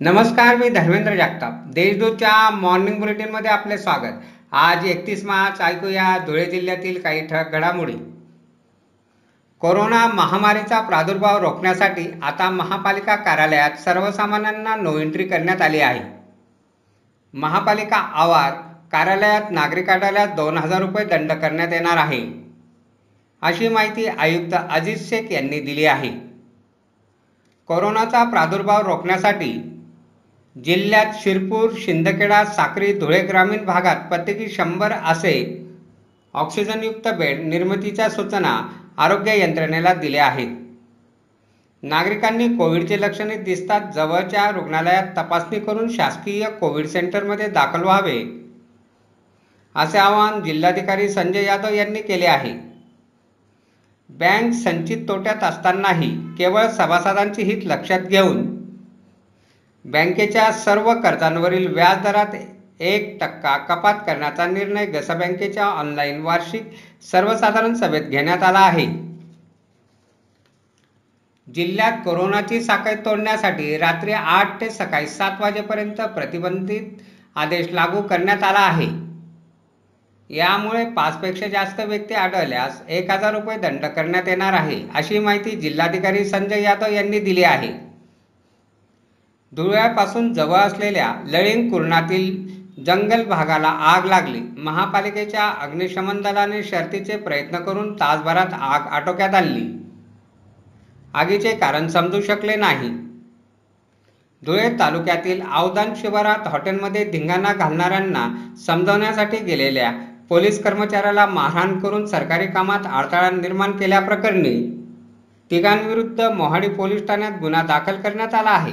नमस्कार मी धर्मेंद्र जगताप. देशदूतच्या मॉर्निंग बुलेटिनमध्ये आपले स्वागत. आज एकतीस मार्च ऐकूया धुळे जिल्ह्यातील काही ठळक घडामोडी. कोरोना महामारीचा प्रादुर्भाव रोखण्यासाठी आता महापालिका कार्यालयात सर्वसामान्यांना नो एंट्री करण्यात आली आहे. महापालिका आवार कार्यालयात नागरिकाला दोन हजार रुपये दंड करण्यात येणार आहे. अशी माहिती आयुक्त अजित शेख यांनी दिली आहे. कोरोनाचा प्रादुर्भाव रोखण्यासाठी जिल्ह्यात शिरपूर शिंदखेडा साक्री धुळे ग्रामीण भागात प्रत्येकी शंभर असे ऑक्सिजनयुक्त बेड निर्मितीच्या सूचना आरोग्य यंत्रणेला दिल्या आहेत. नागरिकांनी कोविडची लक्षणे दिसतात जवळच्या रुग्णालयात तपासणी करून शासकीय कोविड सेंटरमध्ये दाखल व्हावे असे आवाहन जिल्हाधिकारी संजय यादव यांनी केले आहे. बँक संचित तोट्यात असतानाही केवळ सभासदांचे हित लक्षात घेऊन बँकेच्या सर्व कर्जांवरील व्याजदरात एक टक्का कपात करण्याचा निर्णय गस बँकेच्या ऑनलाईन वार्षिक सर्वसाधारण सभेत घेण्यात आला आहे. जिल्ह्यात कोरोनाची साखळी तोडण्यासाठी रात्री आठ ते सकाळी सात वाजेपर्यंत प्रतिबंधित आदेश लागू करण्यात आला आहे. यामुळे पाचपेक्षा जास्त व्यक्ती आढळल्यास एक हजार रुपये दंड करण्यात येणार आहे अशी माहिती जिल्हाधिकारी संजय यादव यांनी दिली आहे. धुळ्यापासून जवळ असलेल्या लळिंग कुरणातील जंगल भागाला आग लागली. महापालिकेच्या अग्निशमन दलाने शर्तीचे प्रयत्न करून तासभरात आग आटोक्यात आणली. आगीचे कारण समजू शकले नाही. धुळे तालुक्यातील आवदान शिवारात हॉटेलमध्ये धिंगाणा घालणाऱ्यांना समजवण्यासाठी गेलेल्या पोलीस कर्मचाऱ्याला मारहाण करून सरकारी कामात अडथळा निर्माण केल्याप्रकरणी तिघांविरुद्ध मोहाडी पोलीस ठाण्यात गुन्हा दाखल करण्यात आला आहे.